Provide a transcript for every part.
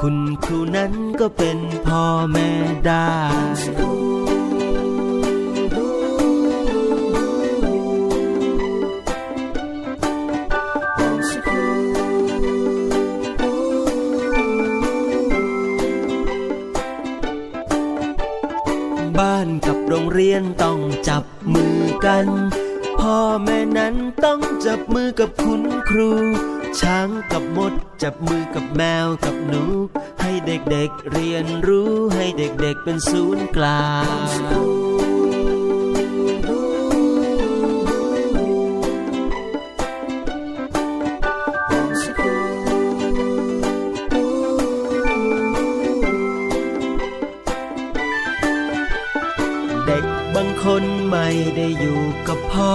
คุณครูนั้นก็เป็นพ่อแม่ได้บ้านกับโรงเรียนต้องจับมือกัน พ่อแม่นั้นต้องจับมือกับคุณครู ช้างกับมด จับมือกับแมวกับหนู ให้เด็กๆเเรียนรู้ให้เด็กๆเป็นศูนย์กลางเด็กบางคนไม่ได้อยู่กับพ่อ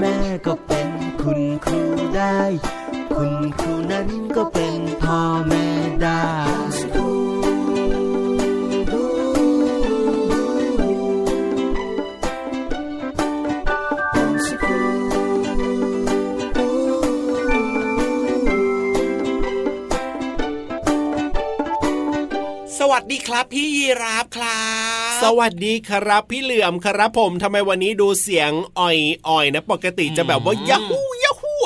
แม่ก็เป็นคุณครูได้ คุณครูนั้นก็เป็นพ่อแม่ได้สวัสดีครับ พี่ยีราฟครับ สวัสดีครับพี่เหลือมครับผมทำไมวันนี้ดูเสียงอ่อยๆนะ ปกติจะแบบว่ายาฮูยาฮู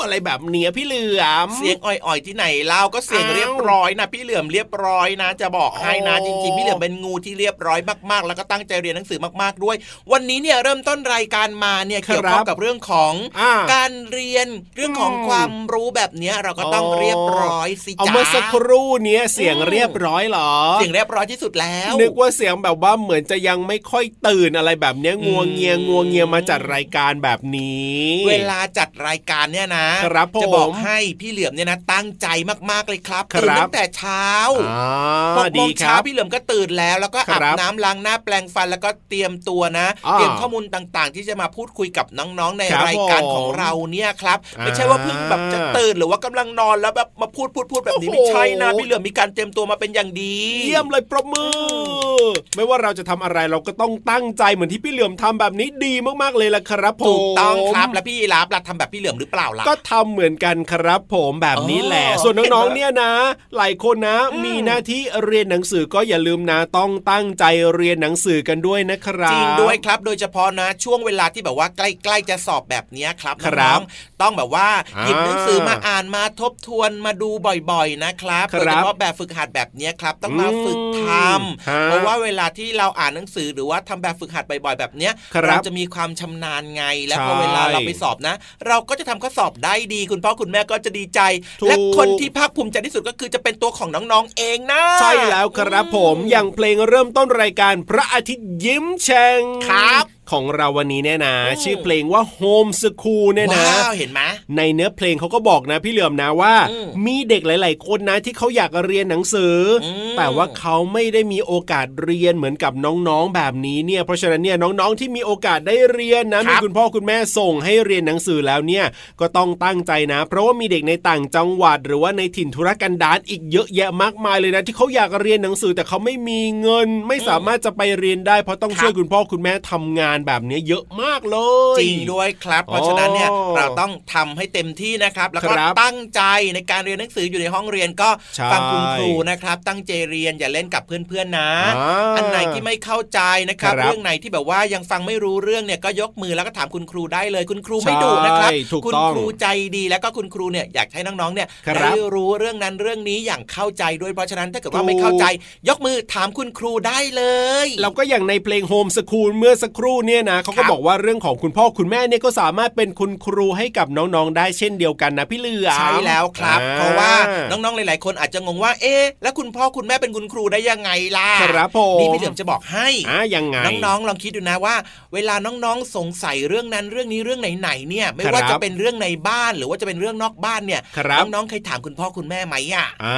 อะไรแบบเนี้ยพี่เหลือมเสียงอ่อยๆที่ไหนเล่าก็เสียงอ้าวเรียบร้อยนะพี่เหลือมเรียบร้อยนะ จะบอกให้นะอ๋อจริงๆพี่เหลือมเป็นงูที่เรียบร้อยมากๆ แล้วก็ตั้งใจเรียนหนังสือมากๆด้วย วันนี้เนี่ยเริ่มต้นรายการมาเนี่ยครับเกี่ยวข้องกับเรื่องของอ่าการเรียนเรื่องของอืมความรู้แบบเนี้ยเราก็ต้องอ๋อเรียบร้อยสิเอาจ้าเมื่อสักครู่เนี้ยเสียงอืมเรียบร้อยเหรอ เสียงเรียบร้อยที่สุดแล้ว นึกว่าเสียงแบบว่าเหมือนจะยังไม่ค่อยตื่นอะไรแบบเนี้ยงัวเงียงัวเงียมาจัดรายการแบบนี้ เวลาจัดรายการเนี่ยนะครับผมจะบอกให้พี่เหลือมเนี่ยนะตั้งใจมากๆเลยครับครับตื่นตั้งแต่เช้าอ่าหกโมดีงคเช้ารับพี่เหลือมก็ตื่นแล้ว แล้วก็ครัอาบบน้ำล้างหน้าแปลงฟันแล้วก็เตรียมตัวนะอ่าเตรียมข้อมูลต่างๆ ที่จะมาพูดคุยกับน้องๆในครับรายการผมของเราเนี่ยครับอ่าไม่ใช่ว่าเพิ่งแบบจะตื่นหรือว่ากำลังนอนแล้วแบบมาพูดพูดพูดแบบนี้โอ้ไม่โหใช่นะพี่เหลือมมีการเตรียมตัวมาเป็นอย่างดี เยี่ยมเลยปรบมือ ไม่ว่าเราจะทำอะไรเราก็ต้องตั้งใจเหมือนที่พี่เหลือมทำแบบนี้ดีมากๆเลยล่ะครับผมถูกต้องครับแล้วพี่ยีราฟล่ะทำแบบพี่เหลือมหรือเปล่าล่ะก็ทำเหมือนกันครับ ผมแบบนี้แหละ ส่วนน้องๆเนี่ยนะ หลายคนนะ มีหน้าที่เรียนหนังสือก็อย่าลืมนะต้องตั้งใจเรียนหนังสือกันด้วยนะครับจริงด้วยครับ โดยเฉพาะนะช่วงเวลาที่แบบว่าใกล้ๆจะสอบแบบเนี้ยครับครับน้องๆต้องแบบว่าหยิบอ่าหนังสือมาอ่านมาทบทวนมาดูบ่อยๆนะครับครับโดยเฉพาะแบบฝึกหัดแบบเนี้ยครับต้องมาฝึกทฮะำเพราะว่าเวลาที่เราอ่านหนังสือหรือว่าทำแบบฝึกหัดบ่อยๆแบบเนี้ยครับเราจะมีความชำนาญไง และพอใช่เวลาเราไปสอบนะ เราก็จะทำข้อสอบได้ดี คุณพ่อคุณแม่ก็จะดีใจถูกและคนที่ภาคภูมิใจที่สุดก็คือจะเป็นตัวของน้องๆเองนะ ใช่แล้วครับผมอย่างเพลงเริ่มต้นรายการพระอาทิตย์ยิ้มแฉ่งครับ ของเราวันนี้เนี่ยนะอืมชื่อเพลงว่า Home School เนี่ยนะว้าวเห็นไหมในเนื้อเพลงเขาก็บอกนะพี่เหลือมนะว่าอืมมีเด็กหลาย ๆ คนนะที่เขาอยากเรียนหนังสืออมแต่ว่าเขาไม่ได้มีโอกาสเรียนเหมือนกับน้อง ๆ แบบนี้เนี่ย เพราะฉะนั้นเนี่ยน้อง ๆ ที่มีโอกาสได้เรียนนะครัมีบคุณพ่อคุณแม่ส่งให้เรียนหนังสือแล้วเนี่ย ก็ต้องตั้งใจนะ เพราะว่ามีเด็กในต่างจังหวัด หรือว่าในถิ่นธุรกันดารอีกเยอะแยะมากมายเลยนะ ที่เขาอยากเรียนหนังสือแต่เขาไม่มีเงิน ไม่สามารถจะไปเรียนได้ เพราะต้องครับช่วยคุณพ่อคุณแม่ทำงานแบบนี้เยอะมากเลย จริงด้วยครับ เพราะฉะนั้นเนี่ยอ๋อเราต้องทำให้เต็มที่นะครับ แล้วก็ครับตั้งใจในการเรียนหนังสืออยู่ในห้องเรียนก็ใช่ฟังคุณครูนะครับ ตั้งใจเรียนอย่าเล่นกับเพื่อนๆนะอ่าอันไหนที่ไม่เข้าใจนะครับครับ เรื่องไหนที่แบบว่ายังฟังไม่รู้เรื่องเนี่ยก็ยกมือแล้วก็ถามคุณครูได้เลย คุณครูไม่ดุนะครับใช่ถูกคุณต้องครูใจดีแล้วก็คุณครูเนี่ยอยากให้น้องๆเนี่ยครับได้รู้เรื่องนั้นเรื่องนี้อย่างเข้าใจด้วยเพราะฉะนั้นถ้าเกิดว่าถูกไม่เข้าใจ ยกมือถามคุณครูได้เลยแล้วก็อย่างในเพลงโฮมส o ูลเมื่อสักครู่เนี่ยนะเขาก็ครับบอกว่าเรื่องของคุณพ่อคุณแม่เนี่ยก็สามารถเป็นคุณครูให้กับน้องๆ ได้เช่นเดียวกันนะพี่เหลือมใช่แล้วครับอ่เพราะว่าน้องๆหลาย ๆ คนอาจจะงงว่า เอ๊ะแล้วคุณพ่อคุณแม่เป็นคุณครูได้ยังไงล่ะครับผมนี่พี่เหลือมจะบอกให้อะยังไงน้องๆลองคิดดูนะว่า เวลาน้องๆสงสัยเรื่องนั้นเรื่องนี้เรื่องไหนๆเนี่ย ไม่ว่าครับจะเป็นเรื่องในบ้านหรือว่าจะเป็นเรื่องนอกบ้านเนี่ยครับน้องๆเคยถามคุณพ่อคุณแม่ไหมอะอ่า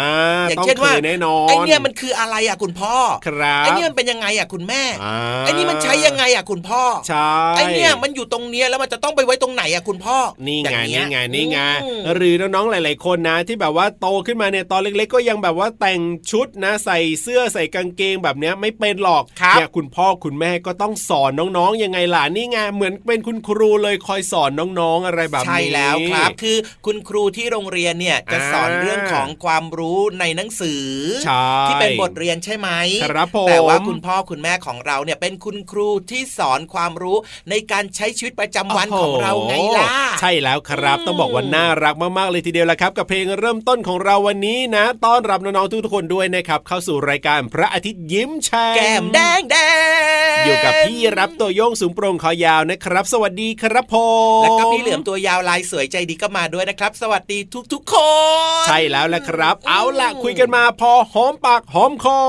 อย่างต้องเช่นว่าคยแน่นอนไอเนี่ยมันคืออะไรอะคุณพ่อครับไอเนี่ยมันเป็นยังไงอะคุณแม่อ่าไอนี่มันใช้ยังไงอะคุณพ่อใช่ไอเนี่ยมันอยู่ตรงเนี้ยแล้วมันจะต้องไปไว้ตรงไหนอะคุณพ่อนี่อย่าไงเยนี่ไงนี่ไงอืมหรือน้องๆหลาย ๆคนนะ ที่แบบว่าโตขึ้นมาเนี่ยตอนเล็ก ๆ ก็ยังแบบว่าแต่งชุดนะใส่เสื้อใส่กางเกงแบบเนี้ยไม่เป็นหรอกครับเนี่ยคุณพ่อคุณแม่ก็ต้องสอนน้องๆยังไงล่ะนี่ไงเหมือนเป็นคุณครูเลยคอยสอนน้องๆอะไรแบบนี้ใช่แล้วครับคือคุณครูที่โรงเรียนเนี่ยจะสอนอ่าเรื่องของความรู้ในหนังสือใช่ที่เป็นบทเรียนใช่ไหมครับผมแต่ว่าคุณพ่อคุณแม่ของเราเนี่ยเป็นคุณครูที่สอนความรู้ในการใช้ชีวิตประจำวันของเราไงล่ะใช่แล้วครับอืมต้องบอกว่าน่ารักมากๆเลยทีเดียวละครับ กับเพลงเริ่มต้นของเราวันนี้นะ ต้อนรับน้องๆทุกๆคนด้วยนะครับ เข้าสู่รายการพระอาทิตย์ยิ้มแฉ่งแก้มแดงแดงอยู่กับพี่รับตัวโยงสูงโปร่งคอยาวนะครับ สวัสดีครับผมแล้วก็พี่เหลือมตัวยาวลายสวยใจดีก็มาด้วยนะครับ สวัสดีทุกๆคนใช่แล้วแหละครับ เอาล่ะคุยกันมาพอหอมปากหอมคอ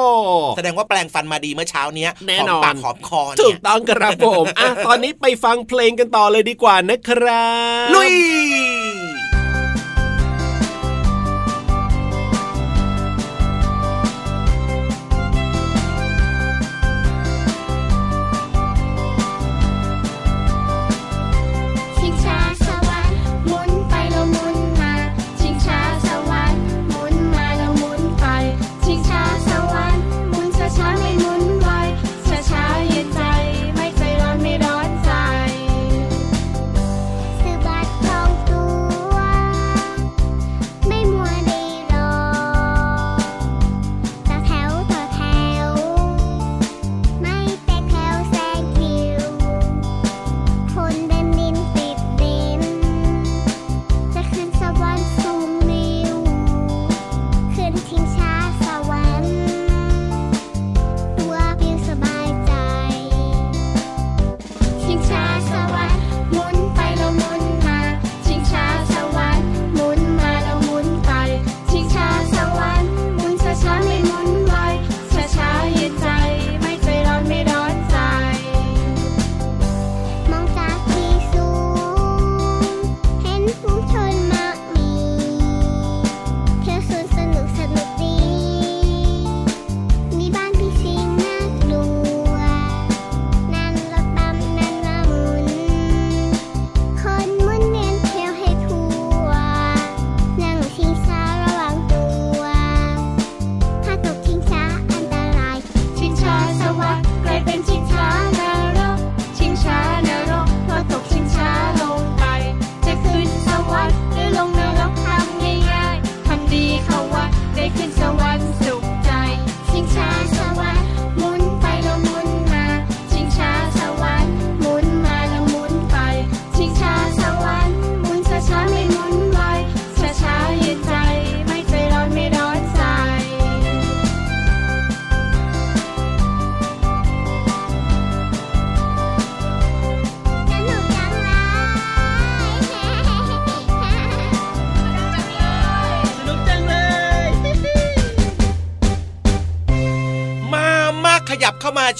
แสดงว่าแปลงฟันมาดีเมื่อเช้าเนี้ยแน่หอมนอนปากหอมคอถูเนี่กยต้องครับผมอะตอนนี้ไปฟังเพลงกันต่อเลยดีกว่านะครับ ลุย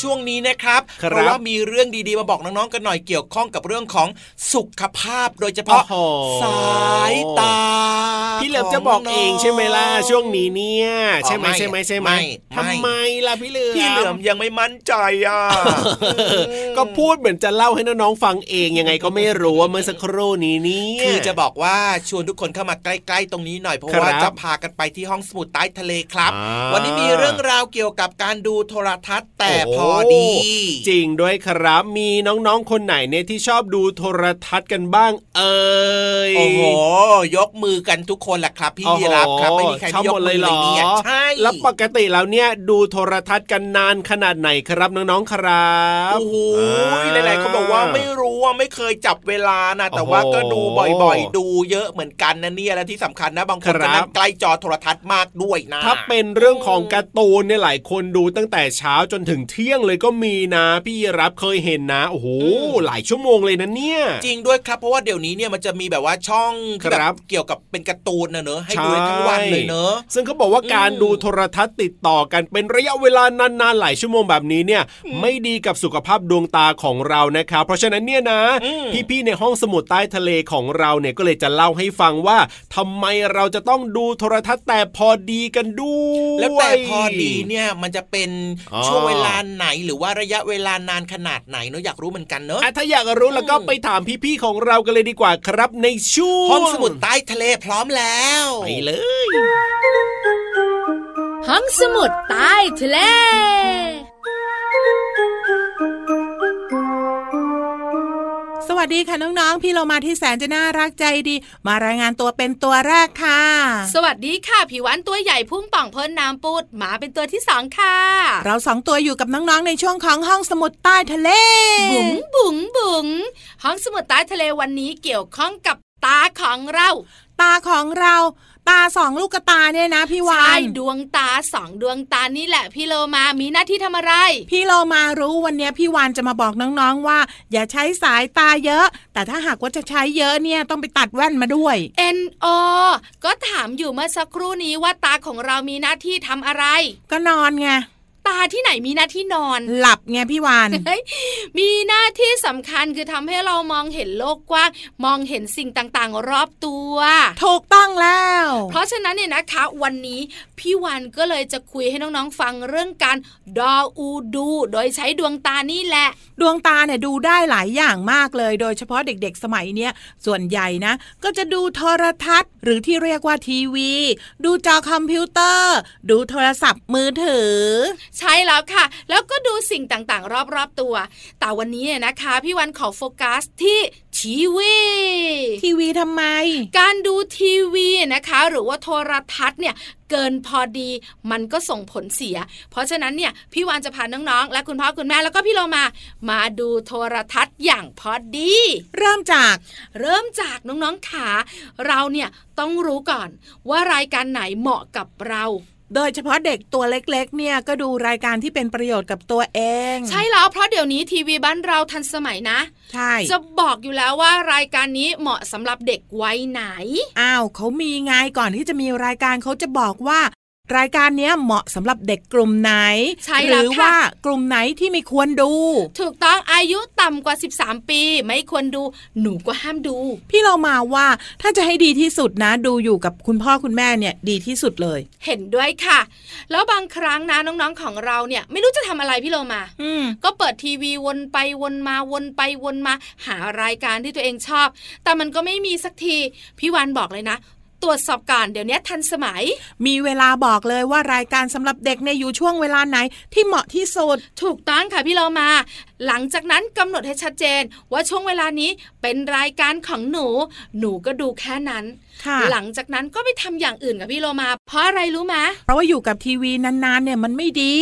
ช่วงนี้นะครับครับเพราะว่ามีเรื่องดีๆมาบอกน้องๆกันหน่อยเกี่ยวข้องกับเรื่องของสุขภาพ โดยเฉพาะโอ้โหสายตา พี่เหลิมจะบอกเองใช่ไหมล่ะช่วงนี้เนี่ยใช่ไหมไม่ใช่ไหมใช่ไหมไม่ทำไมล่ะพี่เหลิมพี่เหลือมยังไม่มั่นใจอะก็พูดเหมือนจะเล่าให้น้องๆฟังเองยังไงก็ไม่รู้ว่าเมื่อสักครู่นี้เนี่ยคือจะบอกว่าชวนทุกคนเข้ามาใกล้ๆตรงนี้หน่อยเพราะว่าครับจะพากันไปที่ห้องสมุดใต้ทะเลครับอ่าวันนี้มีเรื่องราวเกี่ยวกับการดูโทรทัศน์แต่โอ้พอดีจริงด้วยครับมีน้องๆคนไหนเนี่ยที่ชอบดูโทรทัศน์กันบ้างเอ่ยโอ้โหยกมือกันทุกคนแหละครับพี่โอ้โหยีรับครับไม่มีใครชอบไม่ยหกมดมืเลอยเหรเลยอเนี่ยใช่แล้วปกติแล้วเนี่ยดูโทรทัศน์กันนานขนาดไหนครับน้องๆครับโอ้โหอ่หลายๆคนบอกว่าไม่รู้ว่าไม่เคยจับเวลานะแต่ว่าก็ดูบ่อยๆ ดูเยอะเหมือนกันนะเนี่ยและที่สำคัญนะบางคนครัก็บนั่งใกล้จอโทรทัศน์มากด้วยนะถ้าเป็นเรื่องของการ์ตูนเนี่ยหลายคนดูตั้งแต่เช้าจนถึงเที่ยงเลยก็มีนะ พี่รับเคยเห็นนะโอ้โหหลายชั่วโมงเลยนะเนี่ย จริงด้วยครับเพราะว่าเดี๋ยวนี้เนี่ยมันจะมีแบบว่าช่องที่แบครับบเกี่ยวกับเป็นการ์ตูนนะเนอะให้ใช่ดูได้ทั้งวันเลยเนอะซึ่งเขาบอกว่าการอืมดูโทรทัศน์ติดต่อกันเป็นระยะเวลานานๆหลายชั่วโมงแบบนี้เนี่ย ไม่ดีกับสุขภาพดวงตาของเรานะครับเพราะฉะนั้นเนี่ยนะอืมพี่ๆในห้องสมุดใต้ทะเลของเราเนี่ยก็เลยจะเล่าให้ฟังว่าทำไมเราจะต้องดูโทรทัศน์แต่พอดีกันด้วยแล้วแต่พอดีเนี่ยมันจะเป็นอ๋อช่วงเวลาไหนหรือว่าระยะเวลานานขนาดไหนเนอะอยากรู้เหมือนกันเนอะอะถ้าอยากรู้แล้วก็อืมไปถามพี่ๆของเรากันเลยดีกว่าครับในช่วงห้องสมุดใต้ทะเลพร้อมแล้วไปเลยห้องสมุดใต้ทะเล สวัสดีค่ะน้องๆ พี่เรามาที่แสนจะน่ารักใจดี มารายงานตัวเป็นตัวแรกค่ะ สวัสดีค่ะผิววันตัวใหญ่พุ่งป่องพ้นน้ำปูดหมาเป็นตัวที่สองค่ะ เราสองตัวอยู่กับน้องๆในช่วงของห้องสมุดใต้ทะเล บุ๋งบุ๋งบุ๋งห้องสมุดใต้ทะเลวันนี้เกี่ยวข้องกับตาของเรา ตาของเรา ตาสองลูกกระตาเนี่ยนะพี่วาใช่นดวงตาสองดวงตานี่แหละพี่โลมามีหน้าที่ทำอะไร พี่เรามารู้วันเนี้ยพี่วานจะมาบอกน้องๆว่า อย่าใช้สายตาเยอะ แต่ถ้าหากว่าจะใช้เยอะเนี่ยต้องไปตัดแว่นมาด้วย N O ก็ถามอยู่เมื่อสักครู่นี้ว่าตาของเรามีหน้าที่ทำอะไร ก็นอนไง ตาที่ไหนมีหน้าที่นอน หลับไงพี่วานเฮ้ยมีหน้าที่สำคัญคือทำให้เรามองเห็นโลกกว้างมองเห็นสิ่งต่างๆ รอบตัว ถูกต้องแล้ว เพราะฉะนั้นเนี่ยนะคะ วันนี้พี่วันก็เลยจะคุยให้น้องๆฟังเรื่องการดออูดู โดยใช้ดวงตานี่แหละ ดวงตาเนี่ยดูได้หลายอย่างมากเลย โดยเฉพาะเด็กๆ สมัยเนี้ยส่วนใหญ่นะ ก็จะดูโทรทัศน์ หรือที่เรียกว่าทีวี ดูจอคอมพิวเตอร์ ดูโทรศัพท์มือถือใช่แล้วค่ะ แล้วก็ดูสิ่งต่างๆ รอบๆตัว แต่วันนี้เนี่ยนะคะ พี่วันขอโฟกัสที่ทีวีทีวีทำไม การดูทีวีนะคะ หรือว่าโทรทัศน์เนี่ยเกินพอดีมันก็ส่งผลเสีย เพราะฉะนั้นเนี่ยพี่วานจะพาน้องๆ และคุณพ่อคุณแม่แล้วก็พี่เรามา มาดูโทรทัศน์อย่างพอดี เริ่มจากเริ่มจากน้องๆขาเราเนี่ยต้องรู้ก่อนว่ารายการไหนเหมาะกับเรา โดยเฉพาะเด็กตัวเล็กๆ เนี่ยก็ดูรายการที่เป็นประโยชน์กับตัวเอง ใช่แล้วเพราะเดี๋ยวนี้ทีวีบ้านเราทันสมัยนะ ใช่ จะบอกอยู่แล้วว่ารายการนี้เหมาะสำหรับเด็กวัยไหน อ้าวเขามีไงก่อนที่จะมีรายการเขาจะบอกว่า รายการเนี้ยเหมาะสำหรับเด็กกลุ่มไหนใช่หแล้วรือค่ะว่ากลุ่มไหนที่ไม่ควรดู ถูกต้องอายุต่ำกว่า 13 ปี ไม่ควรดู หนูก็ห้ามดู พี่เรามาว่าถ้าจะให้ดีที่สุดนะ ดูอยู่กับคุณพ่อคุณแม่เนี่ยดีที่สุดเลย เห็นด้วยค่ะ แล้วบางครั้งนะน้องๆของเราเนี่ย ไม่รู้จะทำอะไรพี่โลมาอืมก็เปิดทีวีวนไปวนมาวนไปวนมา หารายการที่ตัวเองชอบ แต่มันก็ไม่มีสักทีพี่วันบอกเลยนะ ตรวจสอบก่อนเดี๋ยวนี้ทันสมัย มีเวลาบอกเลยว่ารายการสำหรับเด็กเนี่ยอยู่ช่วงเวลาไหนที่เหมาะที่สุดถูกต้องค่ะพี่เรามา หลังจากนั้นกำหนดให้ชัดเจน ว่าช่วงเวลานี้เป็นรายการของหนู หนูก็ดูแค่นั้นค่ะ หลังจากนั้นก็ไปทำอย่างอื่นกับพี่โลมา เพราะอะไรรู้ไหมเพราะว่าอยู่กับทีวีนานๆเนี่ยมันไม่ดี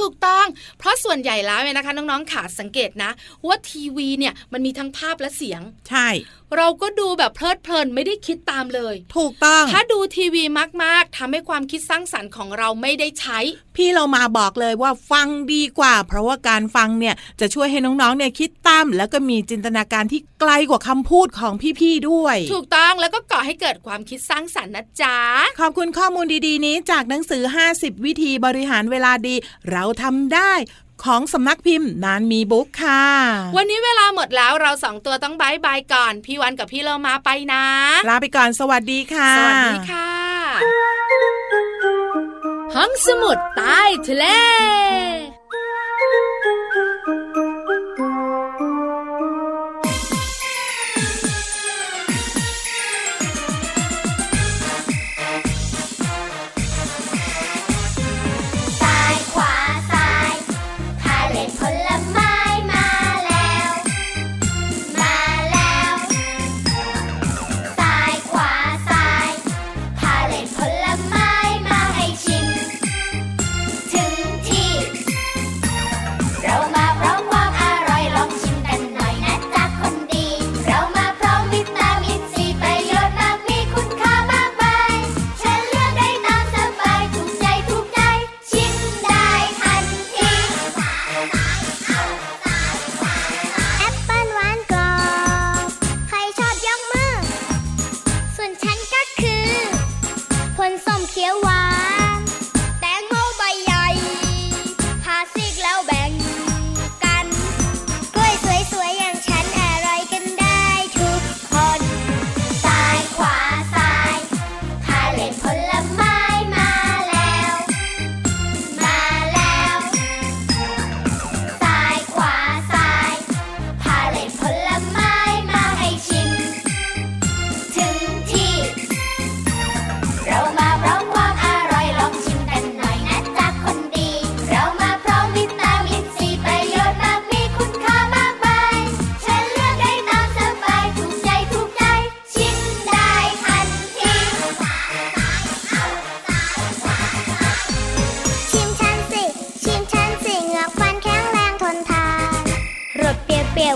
ถูกต้อง เพราะส่วนใหญ่แล้วเนี่ยนะคะ น้องๆขาสังเกตนะ ว่าทีวีเนี่ยมันมีทั้งภาพและเสียง ใช่ เราก็ดูแบบเพลิดเพลินไม่ได้คิดตามเลย ถูกต้อง ถ้าดูทีวีมากๆทำให้ความคิดสร้างสรรค์ของเราไม่ได้ใช้ พี่เรามาบอกเลยว่าฟังดีกว่า เพราะว่าการฟังเนี่ยจะช่วยให้น้องๆเนี่ยคิดตามแล้วก็มีจินตนาการที่ไกลกว่าคำพูดของพี่ๆด้วย ถูกต้องแล้วก็ก่อให้เกิดความคิดสร้างสรรค์นะจ๊ะขอบคุณข้อมูลดีๆ นี้จากหนังสือ 50 วิธีบริหารเวลาดี เราทำได้ของสำนักพิมพ์นานมีบุ๊กค่ะ วันนี้เวลาหมดแล้วเราสองตัวต้องบายบายก่อน พี่วันกับพี่เรามาไปนะ ลาไปก่อนสวัสดีค่ะ สวัสดีค่ะ ห้องสมุดใต้ทะเล 甜娃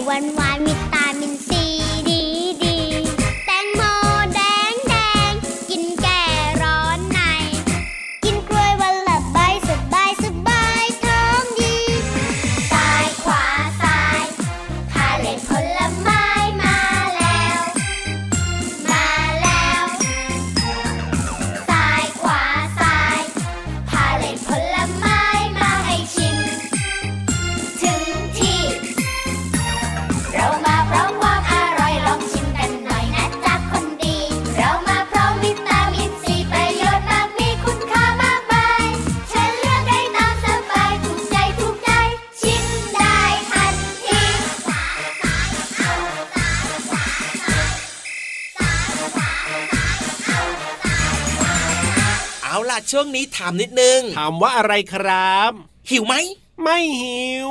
one, one. ช่วงนี้ถามนิดนึง ถามว่าอะไรครับ หิวไหม ไม่หิว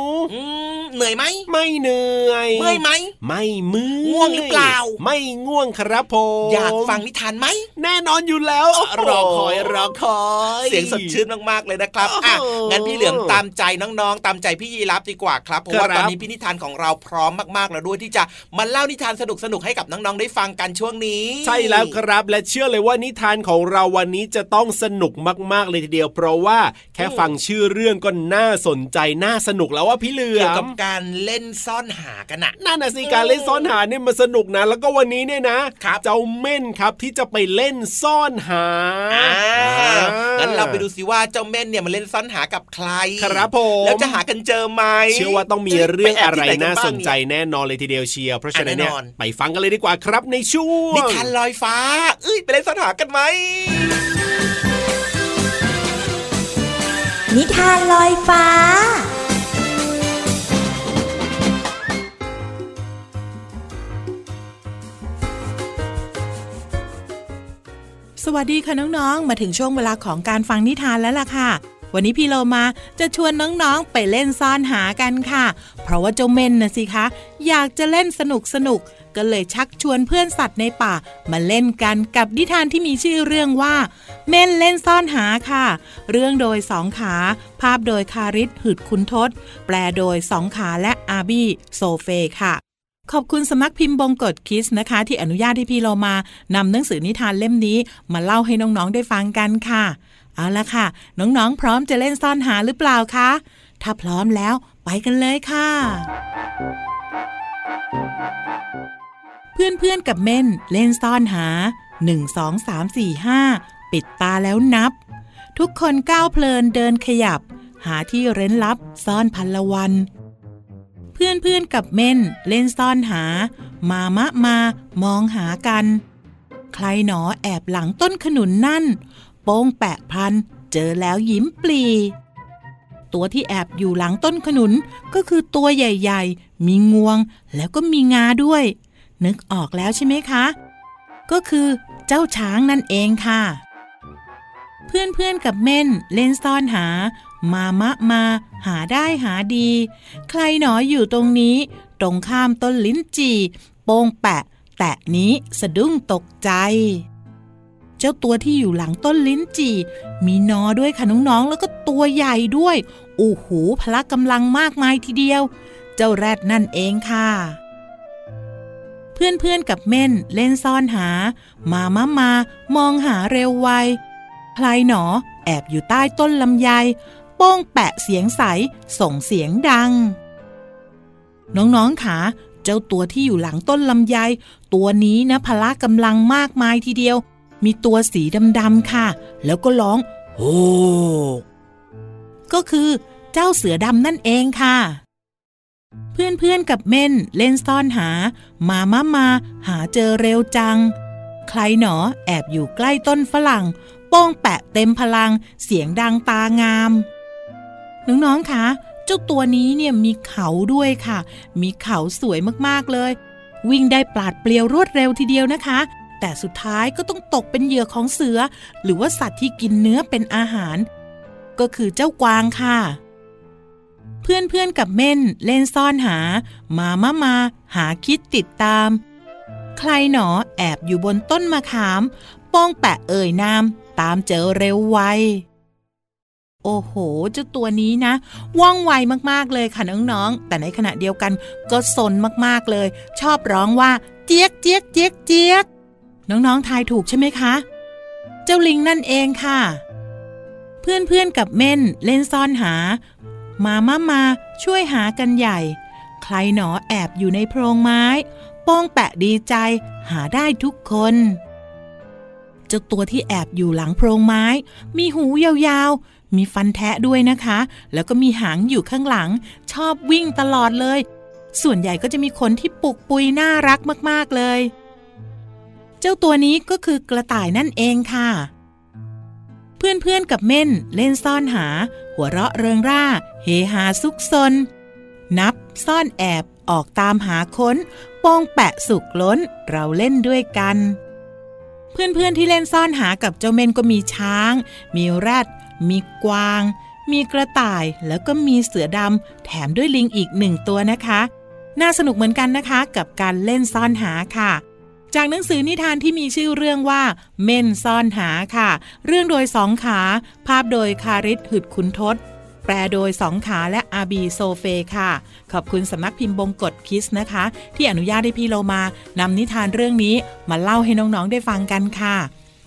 เหนื่อยไหมไม่เหนื่อยเมื่อยไหมไม่มือง่วงหรือเปล่า ไม่ง่วงครับผมอยากฟังนิทานไหมแน่นอนอยู่แล้วรอคอยรอคอยเสียงสดชื่นมากๆเลยนะครับอะงั้นพี่เหลือมตามใจน้องๆ ตามใจพี่ยีรับดีกว่าครับเพราะว่าตอนนี้พี่นิทานของเราพร้อมมากๆแล้วด้วยที่จะมาเล่านิทานสนุกๆให้กับน้องๆได้ฟังกันช่วงนี้ ใช่แล้วครับและเชื่อเลยว่านิทานของเราวันนี้จะต้องสนุกมากๆเลยทีเดียว เพราะว่าแค่ฟังชื่อเรื่องก็น่าสนใจน่าสนุกแล้วว่าพี่เหลือมเกี่ยวกับการเล่นซ่อนหากันนะนั่นน่ะสิการเล่นซ่อนหาเนี่ยมันสนุกนะ แล้วก็วันนี้เนี่ยนะครับเจ้าเม่นครับที่จะไปเล่นซ่อนหางั้นเราไปดูสิว่าเจ้าเม่นเนี่ยมันเล่นซ่อนหากับใคร ครับผมแล้วจะหากันเจอไหมเชื่อว่าต้องมีเรื่องอะไรน่าสนใจแน่นอนเลยทีเดียวเชียร์เพราะฉะนั้นเนี่ยไปฟังกันเลยดีกว่าครับในช่วงนิทานลอยฟ้า เอ้ยไปเล่นซ่อนหากันไหมนิทานลอยฟ้า สวัสดีค่ะน้องๆ มาถึงช่วงเวลาของการฟังนิทานแล้วล่ะค่ะ วันนี้พี่โลมาจะชวนน้องๆไปเล่นซ่อนหากันค่ะ เพราะว่าเจ้าเม่นนะสิคะ อยากจะเล่นสนุกสนุกก็เลยชักชวนเพื่อนสัตว์ในป่า มาเล่นกันกับนิทานที่มีชื่อเรื่องว่า เม่นเล่นซ่อนหาค่ะ เรื่องโดยสองขา ภาพโดยคาริสหืดคุณทศ แปลโดยสองขาและอาบี้โซเฟค่ะ ขอบคุณสมัครพิมพ์บงกฎคิสนะคะ ที่อนุญาตให้พี่เรามานำหนังสือนิทานเล่มนี้ มาเล่าให้น้องๆได้ฟังกันค่ะ เอาละค่ะ น้องๆ พร้อมจะเล่นซ่อนหาหรือเปล่าคะถ้าพร้อมแล้วไปกันเลยค่ะ เพื่อนๆกับเม่นเล่นซ่อนหา 1 2 3 4 5 ปิดตาแล้วนับ ทุกคนก้าวเพลินเดินขยับ หาที่เร้นลับซ่อนพันละวัน เพื่อนเพื่อนกับเม่นเล่นซ่อนหา มามะมามองหากัน ใครหนอแอบหลังต้นขนุนนั่น โป้งแปะพัน เจอแล้วยิ้มปลี ตัวที่แอบอยู่หลังต้นขนุนก็คือตัวใหญ่ๆ มีงวงแล้วก็มีงาด้วย นึกออกแล้วใช่ไหมคะ ก็คือเจ้าช้างนั่นเองค่ะ เพื่อนๆกับเม่นเล่นซ่อนหา มามะมา หาได้หาดี ใครหนออยู่ตรงนี้ ตรงข้ามต้นลิ้นจี่โป้งแปะ แตะนี้สะดุ้งตกใจ เจ้าตัวที่อยู่หลังต้นลิ้นจี่ มีนอด้วยค่ะน้องๆแล้วก็ตัวใหญ่ด้วยโอ้โหพละกำลังมากมายทีเดียว เจ้าแรดนั่นเองค่ะ เพื่อนๆกับเม่นเล่นซ่อนหา มามะมามองหาเร็วไวใครหนอแอบอยู่ใต้ต้นลำไย โป้งแปะเสียงใส ส่งเสียงดัง น้องๆค่ะเจ้าตัวที่อยู่หลังต้นลำไย ตัวนี้นะพละกำลังมากมายทีเดียว มีตัวสีดำๆค่ะ แล้วก็ร้องโฮก็คือเจ้าเสือดำนั่นเองค่ะ เพื่อนๆกับเม่นเล่นซ่อนหา มามามาหาเจอเร็วจัง ใครหนอแอบอยู่ใกล้ต้นฝรั่ง โป้งแปะเต็มพลัง เสียงดังตางาม น้องๆคะเจ้าตัวนี้เนี่ยมีเขาด้วยค่ะ มีเขาสวยมากๆเลย วิ่งได้ปราดเปรียวรวดเร็วทีเดียวนะคะ แต่สุดท้ายก็ต้องตกเป็นเหยื่อของเสือ หรือว่าสัตว์ที่กินเนื้อเป็นอาหาร ก็คือเจ้ากวางค่ะ เพื่อนๆกับเม่นเล่นซ่อนหา มามามา หาคิดติดตาม ใครหนอแอบอยู่บนต้นมะขาม ป้องแปะเอ่ยนามตามเจอเร็วไว โอ้โหเจ้าตัวนี้นะ ว่องไวมากๆเลยค่ะน้องๆ แต่ในขณะเดียวกันก็สนมากๆเลย ชอบร้องว่าเจี๊ยกเจี๊ยกเจี๊ยกเจี๊ยกน้องๆ ทายถูกใช่ไหมคะ เจ้าลิงนั่นเองค่ะ เพื่อนๆ กับเม่นเล่นซ่อนหา มามามาช่วยหากันใหญ่ ใครหนอแอบอยู่ในโพรงไม้ ป้องแปะดีใจ หาได้ทุกคนเจ้าตัวที่แอบอยู่หลังโพรงไม้ มีหูยาวๆ มีฟันแทะด้วยนะคะ แล้วก็มีหางอยู่ข้างหลัง ชอบวิ่งตลอดเลย ส่วนใหญ่ก็จะมีขนที่ปุกปุยน่ารักมาก ๆ เลย เจ้าตัวนี้ก็คือกระต่ายนั่นเองค่ะ เพื่อนๆกับเม่นเล่นซ่อนหา หัวเราะเริงร่า เฮฮาซุกซน นับซ่อนแอบออกตามหาค้นโป้งแปะสุกล้นเราเล่นด้วยกันเพื่อนๆที่เล่นซ่อนหากับเจ้าเม่นก็มีช้าง มีแรด มีกวาง มีกระต่ายแล้วก็มีเสือดำแถมด้วยลิงอีกหนึ่งตัวนะคะ น่าสนุกเหมือนกันนะคะ กับการเล่นซ่อนหาค่ะ จากหนังสือนิทานที่มีชื่อเรื่องว่า เม่นซ่อนหาค่ะ เรื่องโดยสองขา ภาพโดยคาริสหึดคุณทศแปลโดยสองขาและอาบีโซเฟค่ะ ขอบคุณสำนักพิมพ์บงกฎคิสนะคะ ที่อนุญาตให้พี่โลมานำนิทานเรื่องนี้มาเล่าให้น้องๆได้ฟังกันค่ะ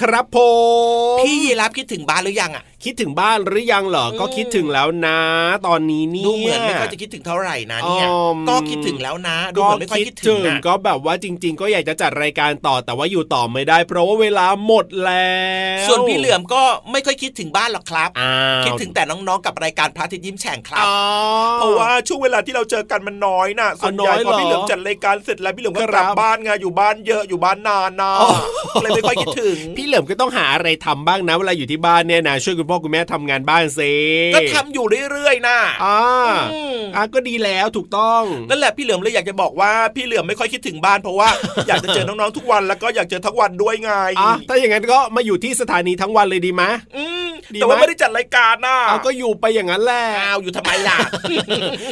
ครับผม พี่ยีรับคิดถึงบ้านหรือยังอะคิดถึงบ้านหรือยังเหรออืมก็คิดถึงแล้วนะ ตอนนี้เนี่ยดูเหมือนไม่ค่อยจะคิดถึงเท่าไหร่นะเนี่ยอืมก็คิดถึงแล้วนะดูเหมือนไม่ค่อยคิดถึงนะก็แบบว่าจริง ๆ ก็อยากจะจัดรายการต่อแต่ว่าอยู่ต่อไม่ได้ เพราะว่าเวลาหมดแล้ว ส่วนพี่เหลือมก็ไม่ค่อยคิดถึงบ้านหรอกครับอ้าวคิดถึงแต่น้องๆกับรายการพระอาทิตย์ยิ้มแฉ่งครับอ๋อเพราะว่าช่วงเวลาที่เราเจอกันมันน้อยน่ะส่วนใหญ่อ๋อน้อยเหพรออพี่เหลือมจัดรายการเสร็จแล้วพี่เหลือมก็คกรัลับบบ้านไงอยู่บ้านเยอะอยู่บ้านนานนะอ๋อเลยไม่ค่อยคิดถึง พี่เหลิมก็ต้องหาอะไรทำบ้างนะเวลาอยู่ที่บ้านเนี่ยนะช่วยคุณพ่อคุณแม่ทำงานบ้านเซก็ทำอยู่เรื่อยๆนะอ่าอืมอะก็ดีแล้วถูกต้องนั่นแหละพี่เหลือมเลยอยากจะบอกว่าพี่เหลือมไม่ค่อยคิดถึงบ้านเพราะว่าอยากจะเจอน้องๆทุกวันแล้วก็อยากเจอทั้งวันด้วยไงอะถ้าอย่างนั้นก็มาอยู่ที่สถานีทั้งวันเลยดีไหมอืมดีแต่ว่าไหมไม่ได้จัดรายการน่ะเอาก็อยู่ไปอย่างนั้นแหละอ้าวอยู่ทำไมล่ะ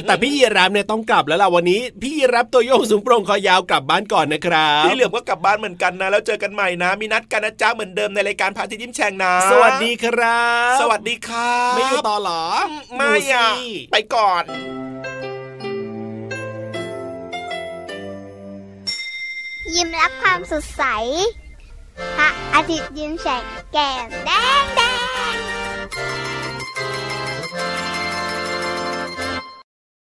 แต่พี่ยีรับเนี่ยต้องกลับแล้วล่ะวันนี้ พี่ยีรับตัวโยงสูงโปร่งคอยาวกลับบ้านก่อนนะครับพี่เหลือมก็กลับบ้านเหมือนกันนะ แล้วเจอกันใหม่นะ มีนัดกันนะจ๊ะเหมือนเดิมในรายการพาทิตย์ยิ้มแฉ่งนะ สวัสดีครับสวัสดีครับ ไม่อยู่ต่อหรอ ไม่อะไปก่อนยิ้มรับความสดใส พระอาทิตย์ยิ้มแฉกแก้มแดงแดง